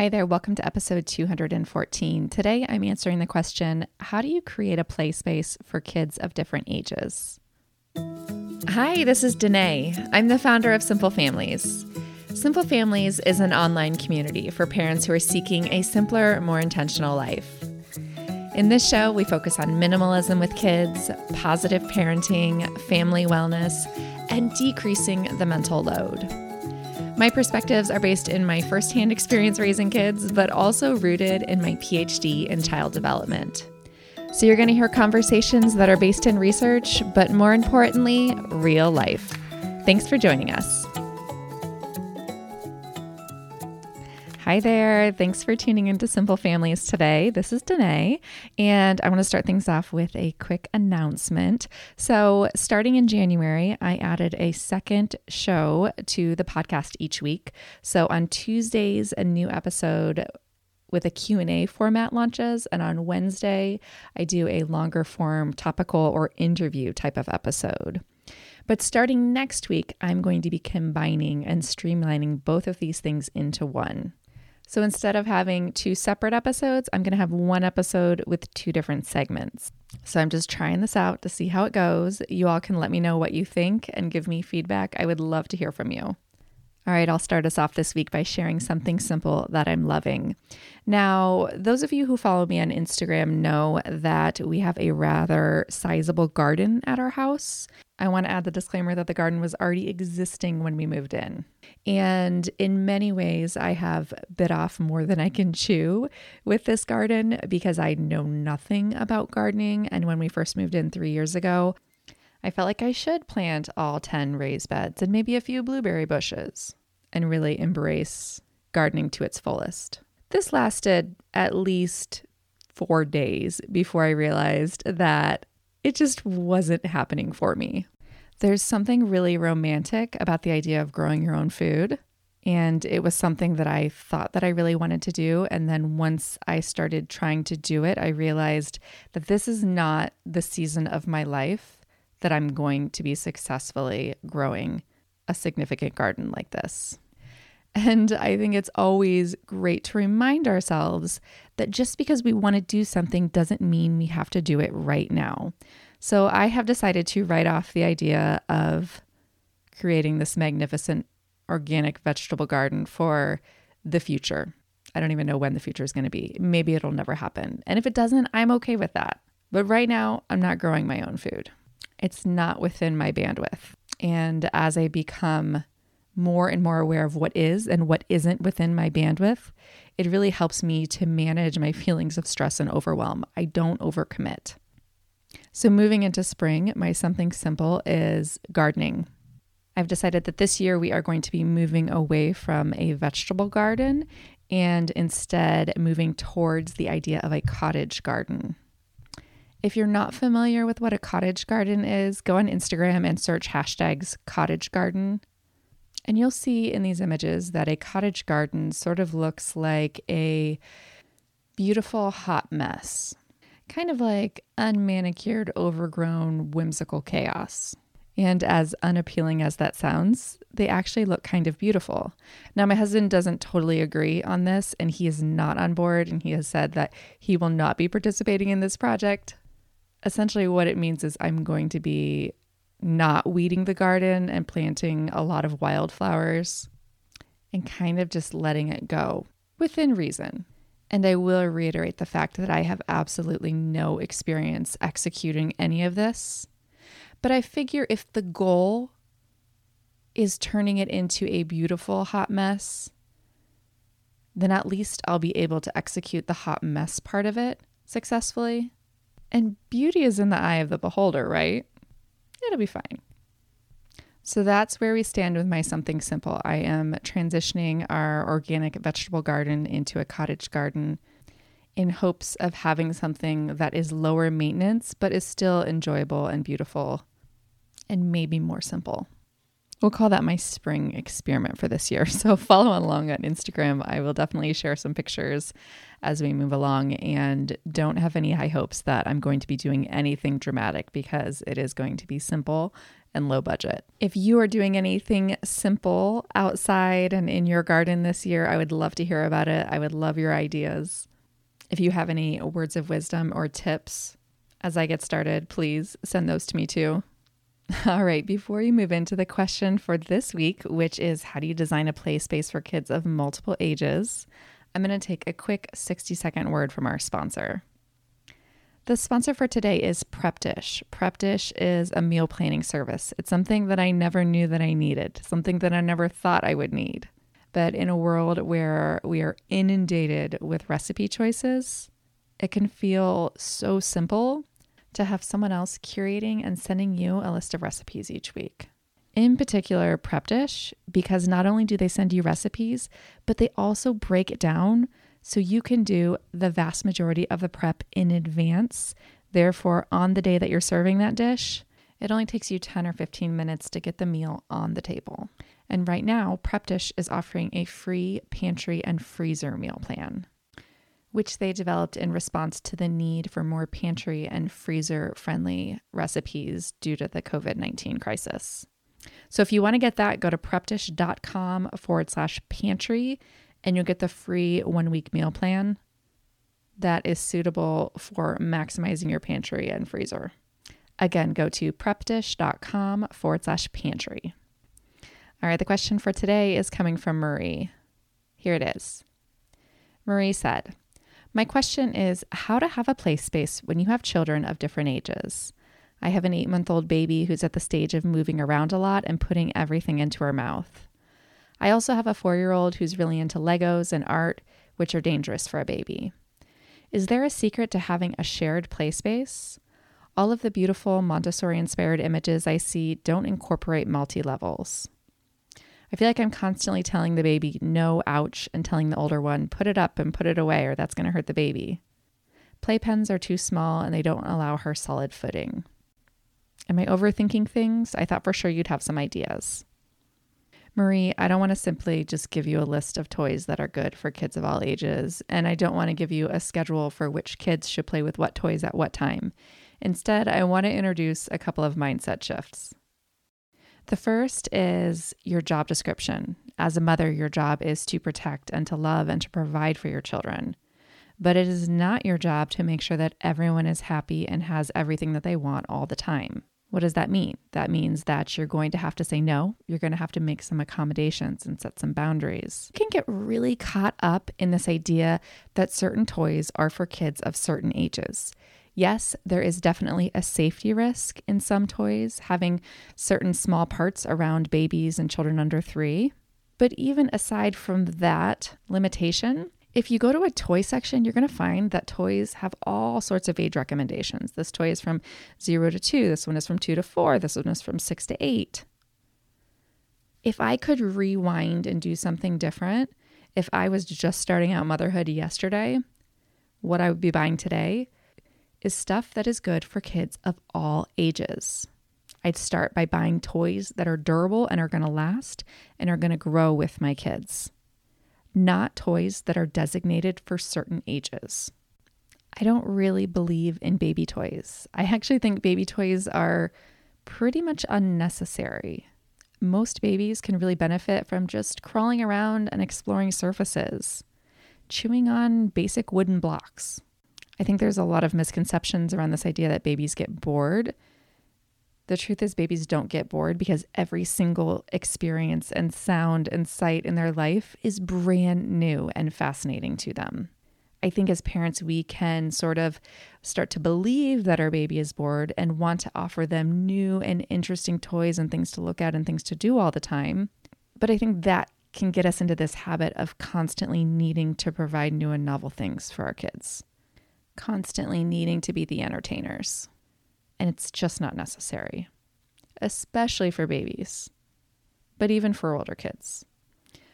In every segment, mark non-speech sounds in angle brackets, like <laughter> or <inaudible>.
Hi there, welcome to episode 214. Today I'm answering the question How do you create a play space for kids of different ages? Hi, this is Denaye. I'm the founder of Simple Families. Simple Families is an online community for parents who are seeking a simpler, more intentional life. In this show, we focus on minimalism with kids, positive parenting, family wellness, and decreasing the mental load. My perspectives are based in my firsthand experience raising kids, but also rooted in my PhD in child development. So you're going to hear conversations that are based in research, but more importantly, real life. Thanks for joining us. Hi there. Thanks for tuning into Simple Families today. This is Denaye, and I want to start things off with a quick announcement. So, starting in January, I added a second show to the podcast each week. So, on Tuesdays, a new episode with a Q&A format launches and on Wednesday I do a longer form topical or interview type of episode. But starting next week, I'm going to be combining and streamlining both of these things into one. So instead of having two separate episodes, I'm going to have one episode with two different segments. So I'm just trying this out to see how it goes. You all can let me know what you think and give me feedback. I would love to hear from you. All right, I'll start us off this week by sharing something simple that I'm loving. Now, those of you who follow me on Instagram know that we have a rather sizable garden at our house. I want to add the disclaimer that the garden was already existing when we moved in. And in many ways, I have bit off more than I can chew with this garden because I know nothing about gardening. And when we first moved in three years ago, I felt like I should plant all 10 raised beds and maybe a few blueberry bushes and really embrace gardening to its fullest. This lasted at least four days before I realized that it just wasn't happening for me. There's something really romantic about the idea of growing your own food. And it was something that I thought that I really wanted to do. And then once I started trying to do it, I realized that this is not the season of my life that I'm going to be successfully growing a significant garden like this. And I think it's always great to remind ourselves that just because we want to do something doesn't mean we have to do it right now. So I have decided to write off the idea of creating this magnificent organic vegetable garden for the future. I don't even know when the future is going to be. Maybe it'll never happen. And if it doesn't, I'm okay with that. But right now, I'm not growing my own food it's not within my bandwidth. And as I become more and more aware of what is and what isn't within my bandwidth, it really helps me to manage my feelings of stress and overwhelm. I don't overcommit. So, moving into spring, my something simple is gardening. I've decided that this year we are going to be moving away from a vegetable garden and instead moving towards the idea of a cottage garden. If you're not familiar with what a cottage garden is, go on Instagram and search hashtags cottage garden. And you'll see in these images that a cottage garden sort of looks like a beautiful hot mess, kind of like unmanicured, overgrown, whimsical chaos. And as unappealing as that sounds, they actually look kind of beautiful. Now, my husband doesn't totally agree on this, and he is not on board, and he has said that he will not be participating in this project essentially what it means is I'm going to be not weeding the garden and planting a lot of wildflowers and kind of just letting it go within reason. And I will reiterate the fact that I have absolutely no experience executing any of this. But I figure if the goal is turning it into a beautiful hot mess, then at least I'll be able to execute the hot mess part of it successfully. And beauty is in the eye of the beholder, right? It'll be fine. So that's where we stand with my something simple. I am transitioning our organic vegetable garden into a cottage garden in hopes of having something that is lower maintenance but is still enjoyable and beautiful and maybe more simple. We'll call that my spring experiment for this year. <laughs> So follow along on Instagram. I will definitely share some pictures as we move along and don't have any high hopes that I'm going to be doing anything dramatic because it is going to be simple and low budget. If you are doing anything simple outside and in your garden this year, I would love to hear about it. I would love your ideas. If you have any words of wisdom or tips as I get started, please send those to me too. <laughs> All right, before we move into the question for this week, which is how do you design a play space for kids of multiple ages, I'm going to take a quick 60 second word from our sponsor. The sponsor for today is Prep Dish. Prep Dish is a meal planning service. It's something that I never knew that I needed, something that I never thought I would need. But in a world where we are inundated with recipe choices, it can feel so simple to have someone else curating and sending you a list of recipes each week. In particular, Prep Dish, because not only do they send you recipes, but they also break it down so you can do the vast majority of the prep in advance. Therefore, on the day that you're serving that dish, it only takes you 10 or 15 minutes to get the meal on the table. And right now, Prep Dish is offering a free pantry and freezer meal plan, which they developed in response to the need for more pantry and freezer friendly recipes due to the COVID 19 crisis. So if you want to get that, go to prepdish.com forward slash pantry and you'll get the free one week meal plan that is suitable for maximizing your pantry and freezer. Again, go to prepdish.com forward slash pantry. All right, the question for today is coming from Marie. Here it is. Marie said, My question is how to have a play space when you have children of different ages. I have an eight month old baby who's at the stage of moving around a lot and putting everything into her mouth. I also have a four year old who's really into Legos and art, which are dangerous for a baby. Is there a secret to having a shared play space? All of the beautiful Montessori inspired images I see don't incorporate multi levels. I feel like I'm constantly telling the baby, no, ouch, and telling the older one, put it up and put it away, or that's going to hurt the baby. Playpens are too small and they don't allow her solid footing. Am I overthinking things? I thought for sure you'd have some ideas. Marie, I don't want to simply just give you a list of toys that are good for kids of all ages, and I don't want to give you a schedule for which kids should play with what toys at what time. Instead, I want to introduce a couple of mindset shifts. The first is your job description. As a mother, your job is to protect and to love and to provide for your children. But it is not your job to make sure that everyone is happy and has everything that they want all the time. What does that mean? That means that you're going to have to say no. You're going to have to make some accommodations and set some boundaries. You can get really caught up in this idea that certain toys are for kids of certain ages. Yes, there is definitely a safety risk in some toys, having certain small parts around babies and children under three. But even aside from that limitation, if you go to a toy section, you're going to find that toys have all sorts of age recommendations. This toy is from zero to two, this one is from two to four, this one is from six to eight. If I could rewind and do something different, if I was just starting out motherhood yesterday, what I would be buying today is stuff that is good for kids of all ages. I'd start by buying toys that are durable and are going to last and are going to grow with my kids not toys that are designated for certain ages. I don't really believe in baby toys. I actually think baby toys are pretty much unnecessary. Most babies can really benefit from just crawling around and exploring surfaces, chewing on basic wooden blocks. I think there's a lot of misconceptions around this idea that babies get bored the truth is, babies don't get bored because every single experience and sound and sight in their life is brand new and fascinating to them. I think as parents, we can sort of start to believe that our baby is bored and want to offer them new and interesting toys and things to look at and things to do all the time. But I think that can get us into this habit of constantly needing to provide new and novel things for our kids, constantly needing to be the entertainers and it's just not necessary, especially for babies, but even for older kids.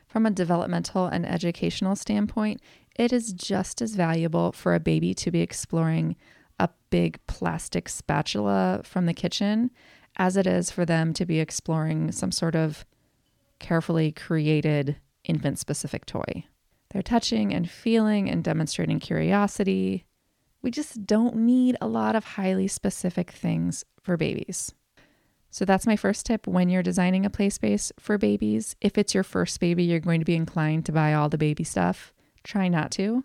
From a developmental and educational standpoint, it is just as valuable for a baby to be exploring a big plastic spatula from the kitchen as it is for them to be exploring some sort of carefully created infant specific toy. They're touching and feeling and demonstrating curiosity, we just don't need a lot of highly specific things for babies. So that's my first tip when you're designing a play space for babies. If it's your first baby, you're going to be inclined to buy all the baby stuff. Try not to.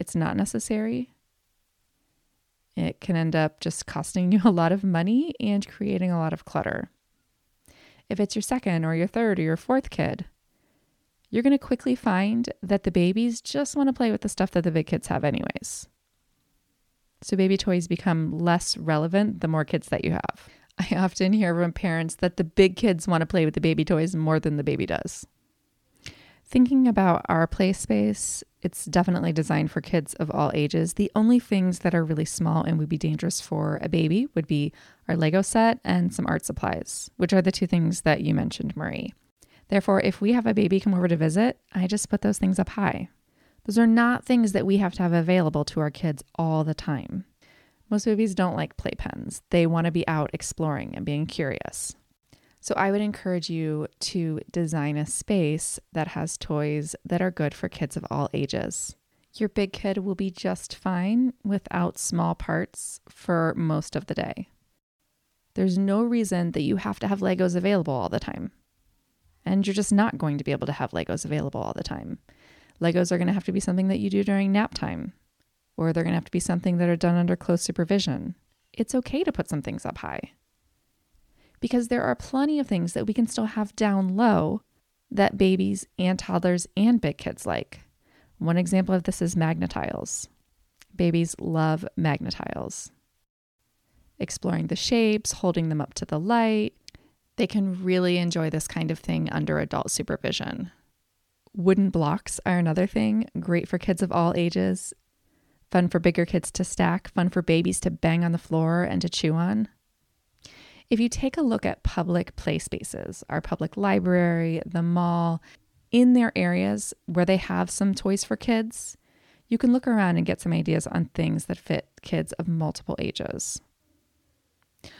It's not necessary. It can end up just costing <laughs> you a lot of money and creating a lot of clutter. If it's your second or your third or your fourth kid, you're going to quickly find that the babies just want to play with the stuff that the big kids have, anyways. So baby toys become less relevant the more kids that you have. I often hear from parents that the big kids want to play with the baby toys more than the baby does. Thinking about our play space, it's definitely designed for kids of all ages. The only things that are really small and would be dangerous for a baby would be our Lego set and some art supplies, which are the two things that you mentioned, Marie. Therefore, if we have a baby come over to visit, I just put those things up high. Those are not things that we have to have available to our kids all the time. Most babies don't like playpens. They want to be out exploring and being curious. So I would encourage you to design a space that has toys that are good for kids of all ages. Your big kid will be just fine without small parts for most of the day. There's no reason that you have to have Legos available all the time. And you're just not going to be able to have Legos available all the time. Legos are going to have to be something that you do during nap time or they're going to have to be something that are done under close supervision. It's okay to put some things up high because there are plenty of things that we can still have down low that babies and toddlers and big kids like. One example of this is Magna-Tiles. Babies love Magna-Tiles. Exploring the shapes, holding them up to the light, they can really enjoy this kind of thing under adult supervision. Wooden blocks are another thing, great for kids of all ages fun for bigger kids to stack, fun for babies to bang on the floor and to chew on. If you take a look at public play spaces, our public library, the mall, in their areas where they have some toys for kids, you can look around and get some ideas on things that fit kids of multiple ages.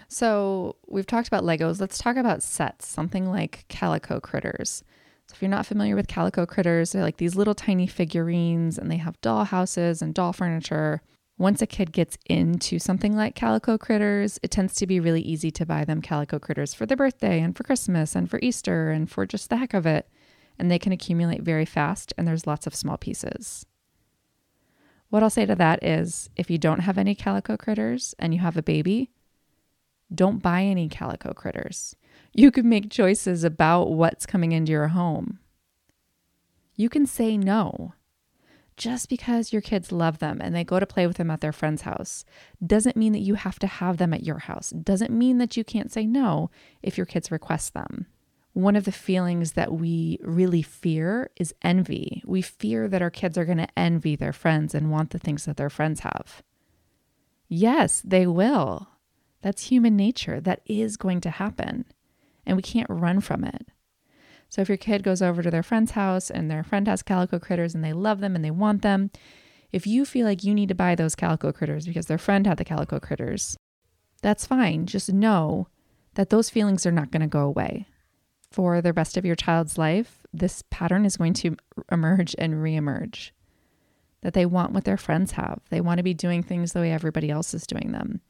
So, we've talked about Legos. Let's talk about sets, something like Calico Critters. So if you're not familiar with calico critters, they're like these little tiny figurines and they have doll houses and doll furniture. Once a kid gets into something like calico critters, it tends to be really easy to buy them calico critters for their birthday and for Christmas and for Easter and for just the heck of it. And they can accumulate very fast, and there's lots of small pieces. What I'll say to that is if you don't have any calico critters and you have a baby, don't buy any calico critters. You can make choices about what's coming into your home. You can say no. Just because your kids love them and they go to play with them at their friend's house doesn't mean that you have to have them at your house. Doesn't mean that you can't say no if your kids request them. One of the feelings that we really fear is envy. We fear that our kids are going to envy their friends and want the things that their friends have. Yes, they will. That's human nature. That is going to happen and we can't run from it. So if your kid goes over to their friend's house and their friend has calico critters and they love them and they want them, if you feel like you need to buy those calico critters because their friend had the calico critters, that's fine. Just know that those feelings are not going to go away. For the rest of your child's life, this pattern is going to emerge and reemerge. That they want what their friends have. They want to be doing things the way everybody else is doing them.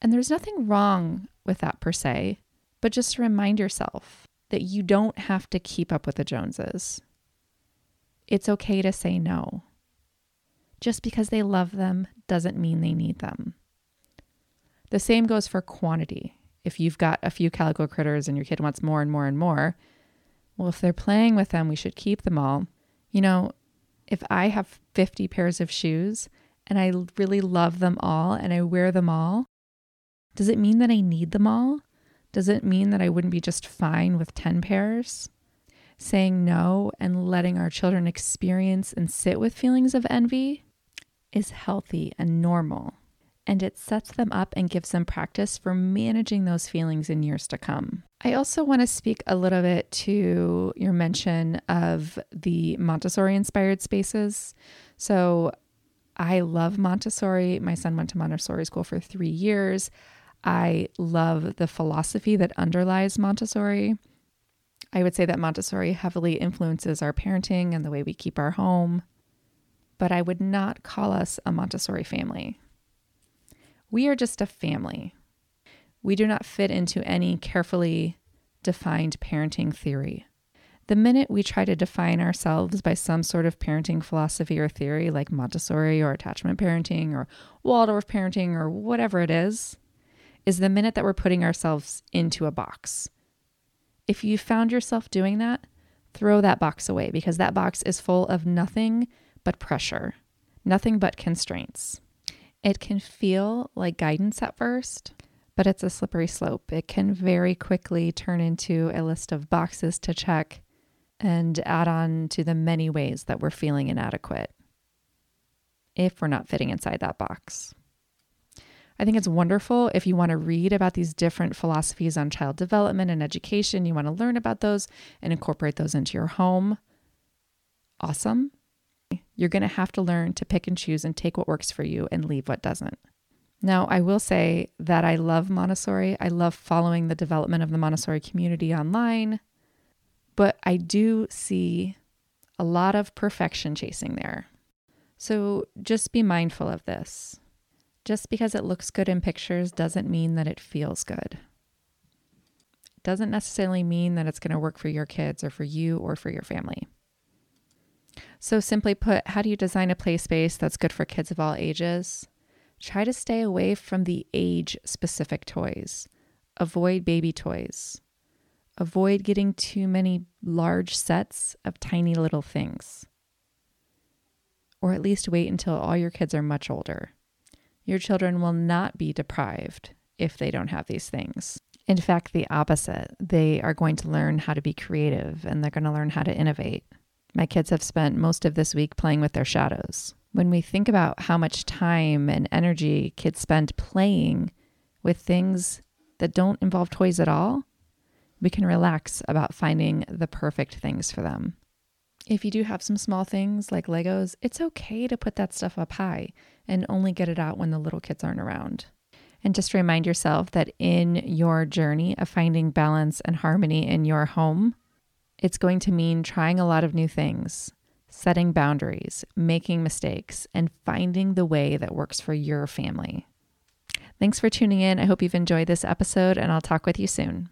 And there's nothing wrong with that per se. But just remind yourself that you don't have to keep up with the Joneses. It's okay to say no. Just because they love them doesn't mean they need them. The same goes for quantity. If you've got a few calico critters and your kid wants more and more and more, well, if they're playing with them, we should keep them all. You know, if I have 50 pairs of shoes and I really love them all and I wear them all, does it mean that I need them all? Does it mean that I wouldn't be just fine with 10 pairs? Saying no and letting our children experience and sit with feelings of envy is healthy and normal, and it sets them up and gives them practice for managing those feelings in years to come. I also want to speak a little bit to your mention of the Montessori inspired spaces. So, I love Montessori. My son went to Montessori school for three years. I love the philosophy that underlies Montessori. I would say that Montessori heavily influences our parenting and the way we keep our home, but I would not call us a Montessori family. We are just a family. we do not fit into any carefully defined parenting theory. The minute we try to define ourselves by some sort of parenting philosophy or theory like Montessori or attachment parenting or Waldorf parenting or whatever it is, is the minute that we're putting ourselves into a box. If you found yourself doing that, throw that box away because that box is full of nothing but pressure, nothing but constraints. It can feel like guidance at first, but it's a slippery slope. It can very quickly turn into a list of boxes to check and add on to the many ways that we're feeling inadequate if we're not fitting inside that box. I think it's wonderful if you want to read about these different philosophies on child development and education. You want to learn about those and incorporate those into your home. Awesome. You're going to have to learn to pick and choose and take what works for you and leave what doesn't. Now, I will say that I love Montessori. I love following the development of the Montessori community online, but I do see a lot of perfection chasing there. So just be mindful of this. Just because it looks good in pictures doesn't mean that it feels good. It doesn't necessarily mean that it's going to work for your kids or for you or for your family. So, simply put, how do you design a play space that's good for kids of all ages? Try to stay away from the age specific toys. Avoid baby toys. Avoid getting too many large sets of tiny little things. Or at least wait until all your kids are much older. Your children will not be deprived if they don't have these things. In fact, the opposite. They are going to learn how to be creative and they're going to learn how to innovate. My kids have spent most of this week playing with their shadows. When we think about how much time and energy kids spend playing with things that don't involve toys at all, we can relax about finding the perfect things for them. If you do have some small things like Legos, it's okay to put that stuff up high and only get it out when the little kids aren't around. And just remind yourself that in your journey of finding balance and harmony in your home, it's going to mean trying a lot of new things, setting boundaries, making mistakes, and finding the way that works for your family. Thanks for tuning in. I hope you've enjoyed this episode, and I'll talk with you soon.